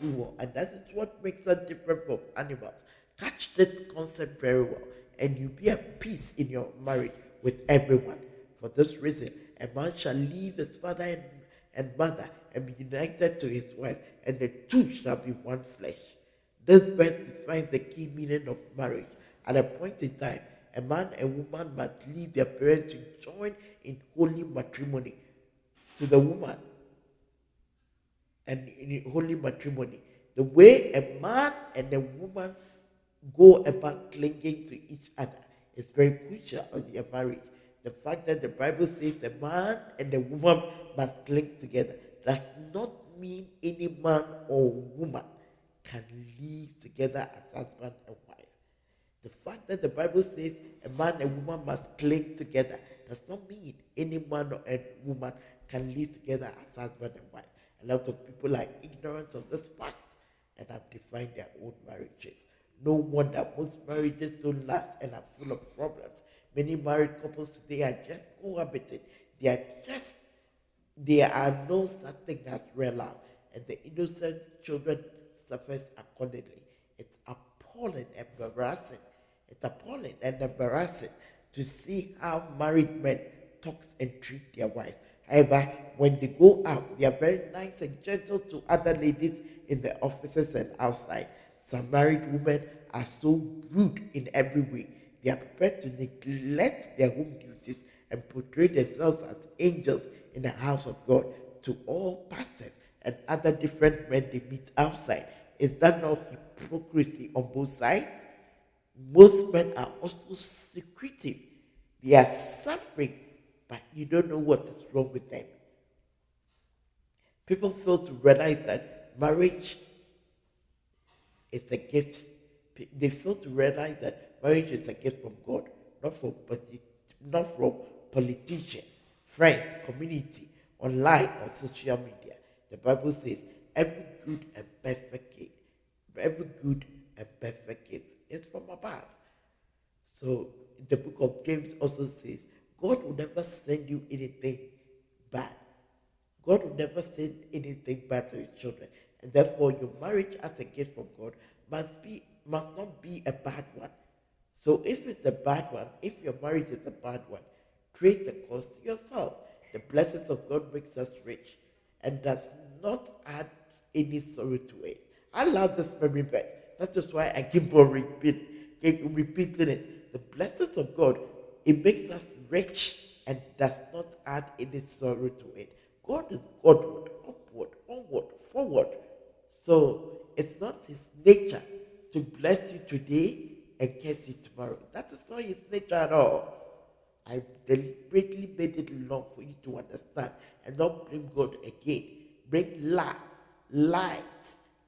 and and that is what makes us different from animals. Catch this concept very well, and you'll be at peace in your marriage with everyone. For this reason, a man shall leave his father and, and mother and be united to his wife, and the two shall be one flesh. This verse defines the key meaning of marriage. At a point in time, a man and woman must leave their parents to join in holy matrimony to the woman and in holy matrimony. The way a man and a woman go about clinging to each other is very crucial in their marriage. The fact that the Bible says a man and a woman must cling together does not mean any man or woman can live together as husband and wife. The fact that the Bible says a man and woman must cling together does not mean any man or woman can live together as husband and wife. A lot of people are ignorant of this fact and have defined their own marriages. No wonder most marriages don't last and are full of problems. Many married couples today are just cohabiting. They are just, there are no such thing as real love. And the innocent children suffers accordingly. It's appalling and embarrassing. It's appalling and embarrassing to see how married men talk and treat their wives. However, when they go out, they are very nice and gentle to other ladies in the offices and outside. Some married women are so rude in every way. They are prepared to neglect their home duties and portray themselves as angels in the house of God to all pastors and other different men they meet outside. Is that not hypocrisy on both sides? Most men are also secretive. They are suffering but you don't know what is wrong with them. People fail to realize that marriage is a gift. They fail to realize that marriage is a gift from God, not from not from politicians, friends, community, online, or social media. The Bible says, every good and perfect gift, every good and perfect gift is from above. So the book of James also says, God will never send you anything bad. God will never send anything bad to your children. And therefore, your marriage as a gift from God must be must not be a bad one. So if it's a bad one, if your marriage is a bad one, trace the cause yourself. The blessings of God makes us rich and does not add any sorrow to it. I love this memory verse. That is why I keep on repeat, repeating it. The blessings of God, it makes us rich and does not add any sorrow to it. God is Godward, upward, onward, forward. So it's not his nature to bless you today and curse you tomorrow. That is not his nature at all. I deliberately made it long for you to understand and not blame God again. Bring love, light,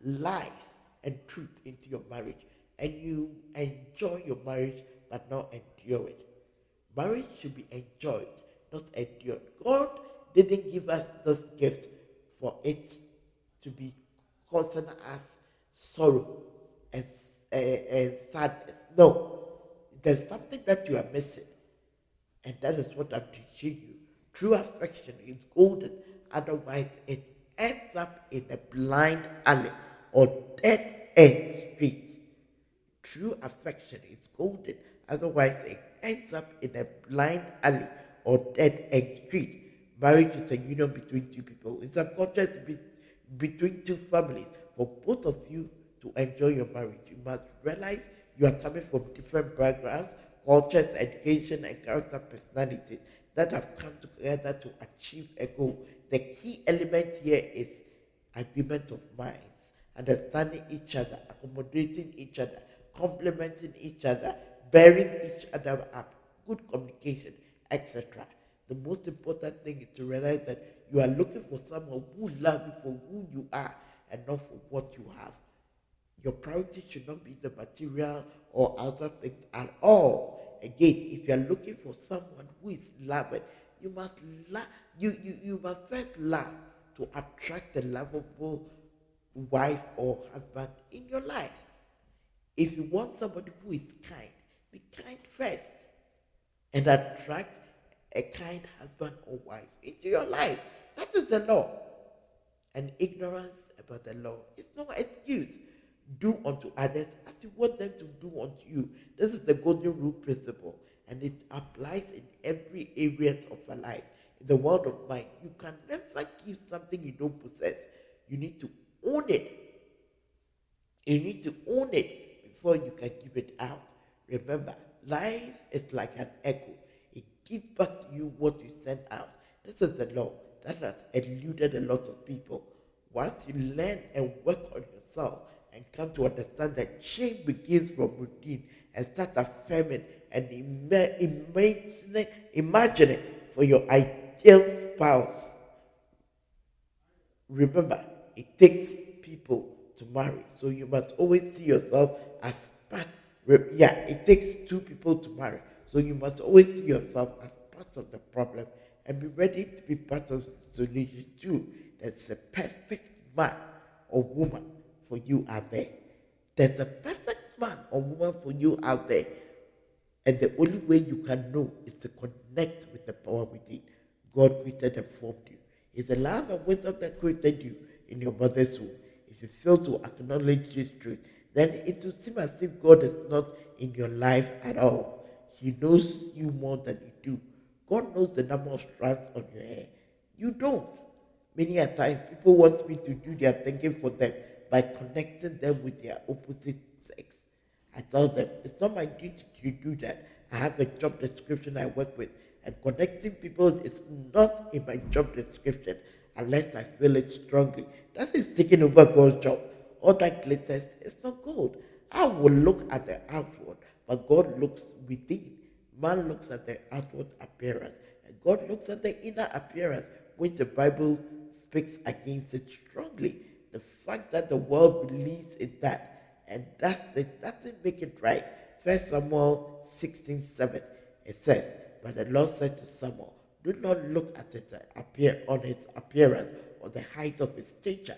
life, and truth into your marriage. And you enjoy your marriage but not endure it. Marriage should be enjoyed, not endured. God didn't give us this gift for it to be causing us sorrow and, uh, and sadness. No, there's something that you are missing. And that is what I'm teaching you. True affection is golden, otherwise, it ends up in a blind alley or dead end street. True affection is golden, otherwise, it ends up in a blind alley or dead end street. Marriage is a union between two people. It's a contract be- between two families. For both of you to enjoy your marriage, you must realize you are coming from different backgrounds, cultures, education, and character personalities that have come together to achieve a goal. The key element here is agreement of minds, understanding each other, accommodating each other, complementing each other, bearing each other up, good communication, etc. The most important thing is to realize that you are looking for someone who loves you for who you are and not for what you have. Your priority should not be the material or other things at all. Again, if you are looking for someone who is loved, you must love you, you, you must first love to attract the lovable wife or husband in your life. If you want somebody who is kind, be kind first and attract a kind husband or wife into your life. That is the law. And ignorance about the law is no excuse. Do unto others as you want them to do unto you. This is the golden rule principle, and it applies in every areas of our life. In the world of mind, you can never give something you don't possess. You need to own it. You need to own it before you can give it out. Remember, life is like an echo. It gives back to you what you send out. This is the law that has eluded a lot of people. Once you learn and work on yourself and come to understand that change begins from within and start affirming and ima- imagining, imagining for your ideal spouse. Remember, it takes people to marry, so you must always see yourself as part. Yeah, it takes two people to marry, so you must always see yourself as part of the problem and be ready to be part of the solution too. There's a perfect man or woman for you out there. There's a perfect man or woman for you out there. And the only way you can know is to connect with the power within. God created and formed you. It's the love and wisdom that created you in your mother's womb. If you fail to acknowledge this truth, then it will seem as if God is not in your life at all. He knows you more than you do. God knows the number of strands on your hair. You don't. Many a times, people want me to do their thinking for them by connecting them with their opposite sex. I tell them, it's not my duty to do that. I have a job description I work with, and connecting people is not in my job description unless I feel it strongly. That is taking over God's job. That glitters is not gold. I will look at the outward, but God looks within. Man looks at the outward appearance, and God looks at the inner appearance, which the Bible speaks against it strongly. The fact that the world believes in that, and that's it, doesn't make it right. First Samuel 16 7, it says, But the Lord said to Samuel, Do not look at it uh, appear on its appearance or the height of his stature,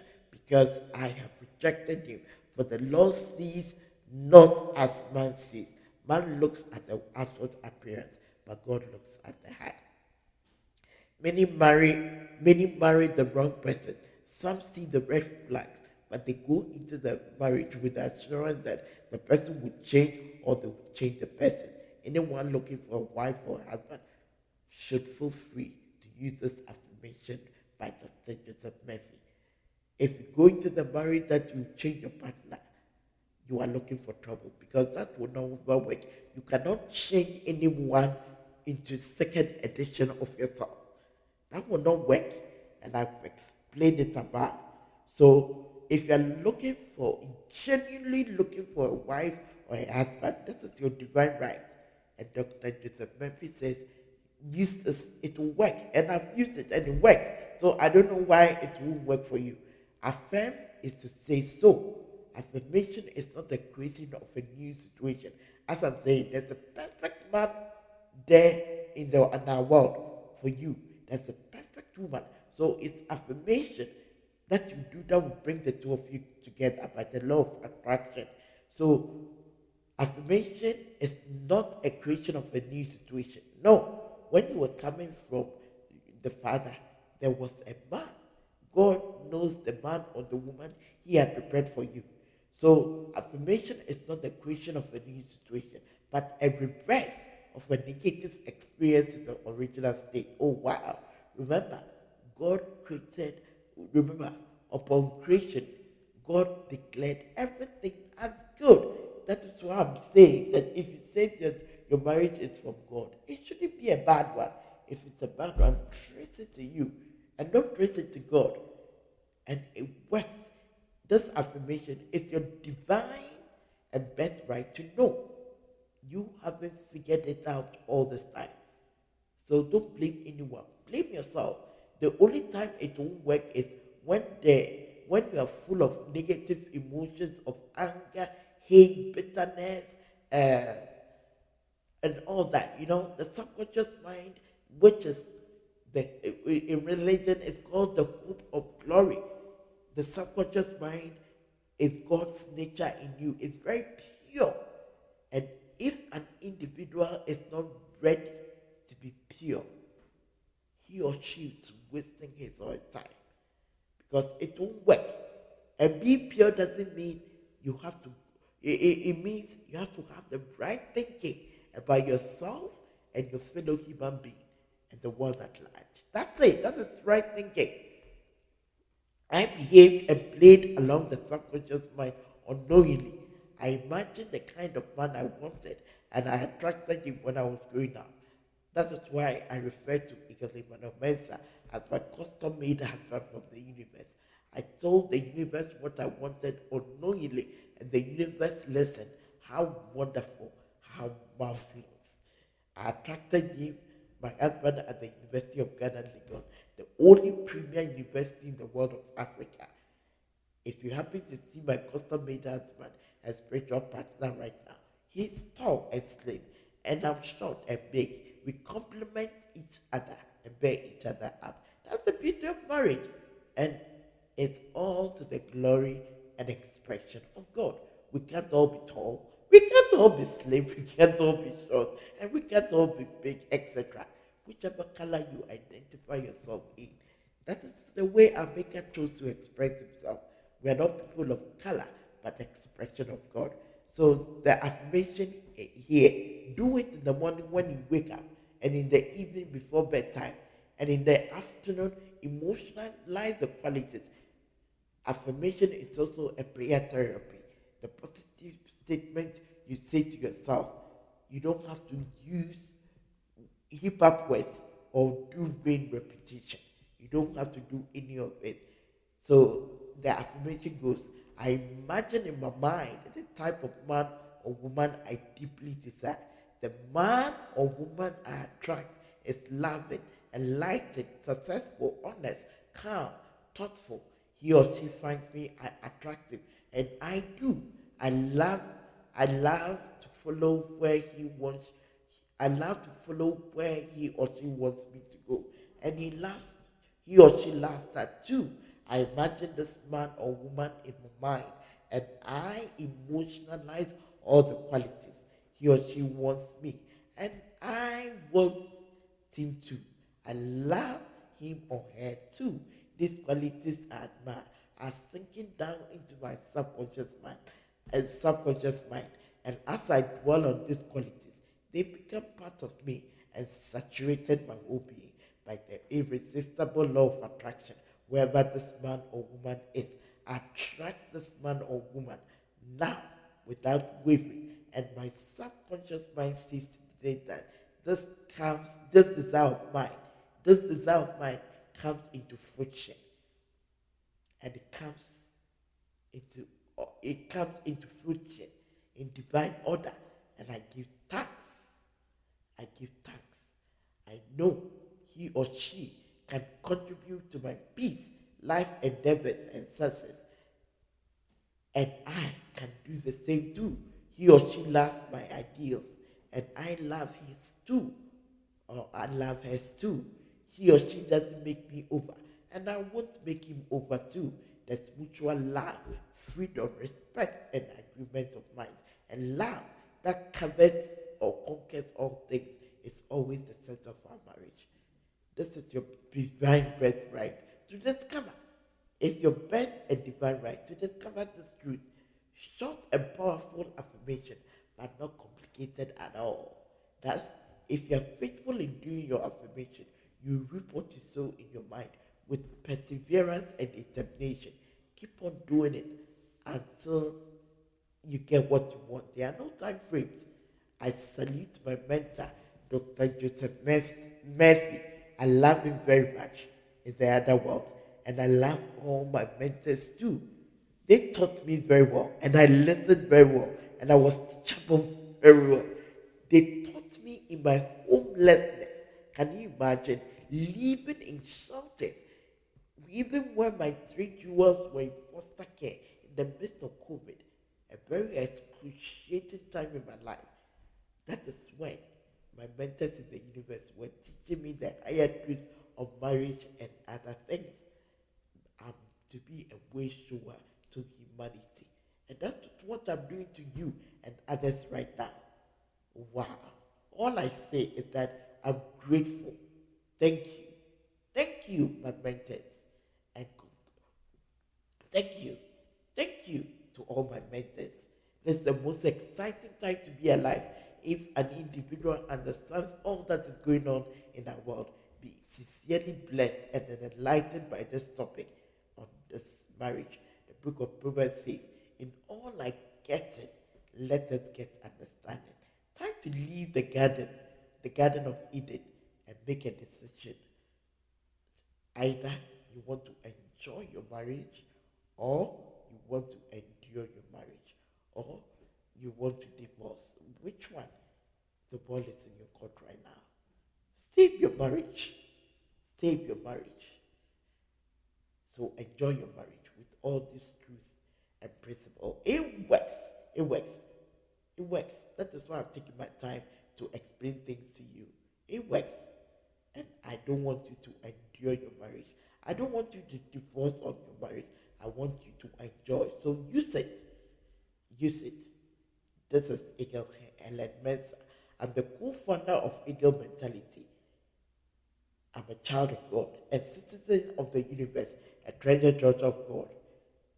because I have rejected him. For the Lord sees not as man sees. Man looks at the outward appearance, but God looks at the heart. Many marry, many marry the wrong person. Some see the red flags, but they go into the marriage with the assurance that the person will change or they will change the person. Anyone looking for a wife or a husband should feel free to use this affirmation by Dr. Joseph Murphy. If you go into the marriage that you change your partner, you are looking for trouble because that will not work. You cannot change anyone into second edition of yourself. That will not work. And I've explained it above. So if you're looking for, genuinely looking for a wife or a husband, this is your divine right. And Dr. Joseph Murphy says, use this, it will work. And I've used it and it works. So I don't know why it won't work for you. Affirm is to say so. Affirmation is not the creation of a new situation. As I'm saying, there's a perfect man there in, the, in our world for you. There's a perfect woman. So it's affirmation that you do that will bring the two of you together by the law of attraction. So affirmation is not a creation of a new situation. No. When you were coming from the Father, there was a man. God knows the man or the woman he had prepared for you. So affirmation is not the creation of a new situation, but a reverse of a negative experience in the original state. Oh wow. Remember, God created, remember, upon creation, God declared everything as good. That is why I'm saying that if you say that your marriage is from God, it shouldn't be a bad one. If it's a bad one, trace it to you and don't trace it to God. And it works. This affirmation is your divine and best right to know. You haven't figured it out all this time. So don't blame anyone. Blame yourself. The only time it won't work is when the when you are full of negative emotions of anger, hate, bitterness, uh, and all that. You know, the subconscious mind, which is the in religion is called the hope of glory. The subconscious mind is God's nature in you. It's very pure. And if an individual is not ready to be pure, he or she is wasting his or her time because it won't work. And be pure doesn't mean you have to, it, it, it means you have to have the right thinking about yourself and your fellow human being and the world at large. That's it. That is right thinking. I behaved and played along the subconscious mind unknowingly. I imagined the kind of man I wanted and I attracted him when I was growing up. That is why I refer to Ikalimano Mensa as my custom made husband from the universe. I told the universe what I wanted unknowingly, and the universe listened. How wonderful, how marvelous. I attracted him, my husband, at the University of Ghana, Legon, the only premier university in the world of Africa. If you happen to see my custom made husband and spiritual partner right now, he's tall and slim, and I'm short and big. We complement each other and bear each other up. That's the beauty of marriage. And it's all to the glory and expression of God. We can't all be tall. We can't all be slim. We can't all be short. And we can't all be big, etc. Whichever color you identify yourself in. That is the way our Maker chose to express himself. We are not people of color, but expression of God. So the affirmation here, do it in the morning when you wake up and in the evening before bedtime. And in the afternoon, emotionalize the qualities. Affirmation is also a prayer therapy. The positive statement you say to yourself. You don't have to use hip hop words or do brain repetition. You don't have to do any of it. So the affirmation goes, I imagine in my mind the type of man or woman I deeply desire. The man or woman I attract is loving, enlightened, successful, honest, calm, thoughtful. He or she finds me attractive, and I do. I love, I love to follow where he wants I love to follow where he or she wants me to go. And he loves, he or she loves that too. I imagine this man or woman in my mind and I emotionalize all the qualities he or she wants me. And I want him too. I love him or her too. These qualities I admire are sinking down into my subconscious mind and subconscious mind. And as I dwell on these qualities, they become part of me and saturated my whole being by the irresistible law of attraction. Wherever this man or woman is, attract this man or woman now without wavering. And my subconscious mind sees today that this comes, this desire of mine, this desire of mine comes into fruition. And it comes into it comes into fruition in divine order. And I give thanks I give thanks. I know he or she can contribute to my peace, life endeavors, and success. And I can do the same too. He or she loves my ideals, and I love his too. Or I love hers too. He or she doesn't make me over, and I won't make him over too. There's mutual love, freedom, respect, and agreement of minds. And love that covers or conquers all things is always the center of our marriage. This is your divine birthright to discover. It's your birth and divine right to discover this truth. Short and powerful affirmation, but not complicated at all. Thus, if you are faithful in doing your affirmation, you reap what you sow in your mind with perseverance and determination. Keep on doing it until you get what you want. There are no time frames. I salute my mentor, Dr. Joseph Murphy. I love him very much in the other world. And I love all my mentors too. They taught me very well, and I listened very well, and I was teachable very well. They taught me in my homelessness. Can you imagine living in shelters? Even when my three jewels were in foster care in the midst of COVID, a very excruciating time in my life. That is when my mentors in the universe were teaching me the higher truths of marriage and other things. I'm to be a way shower to humanity. And that's what I'm doing to you and others right now. Wow. All I say is that I'm grateful. Thank you. Thank you, my mentors. Thank you. Thank you to all my mentors. This is the most exciting time to be alive if an individual understands all that is going on in our world, be sincerely blessed and enlightened by this topic on this marriage. The book of Proverbs says, In all I get it, let us get understanding. Time to leave the garden, the Garden of Eden, and make a decision. Either you want to enjoy your marriage or you want to endure your marriage or you want to divorce. Which one? The ball is in your court right now. Save your marriage. Save your marriage. So enjoy your marriage with all these truths and principles. It works. It works. It works. That is why I'm taking my time to explain things to you. It works. And I don't want you to endure your marriage. I don't want you to divorce on your marriage. I want you to enjoy. So use it. Use it. This is Eagle Helen Mensah. I'm the co-founder of Eagle Mentality. I'm a child of God, a citizen of the universe, a treasure daughter of God,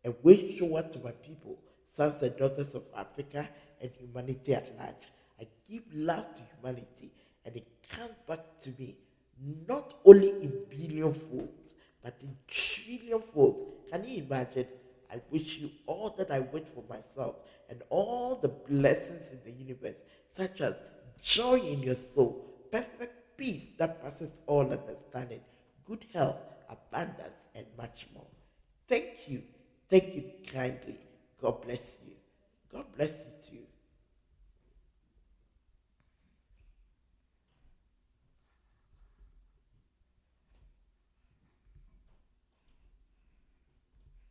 a way shower to my people, sons and daughters of Africa and humanity at large. I give love to humanity and it comes back to me not only in billion folds, but in trillion folds. Can you imagine? I wish you all that I wish for myself and all the blessings in the universe, such as joy in your soul, perfect peace that passes all understanding, good health, abundance, and much more. Thank you. Thank you kindly. God bless you. God bless you too.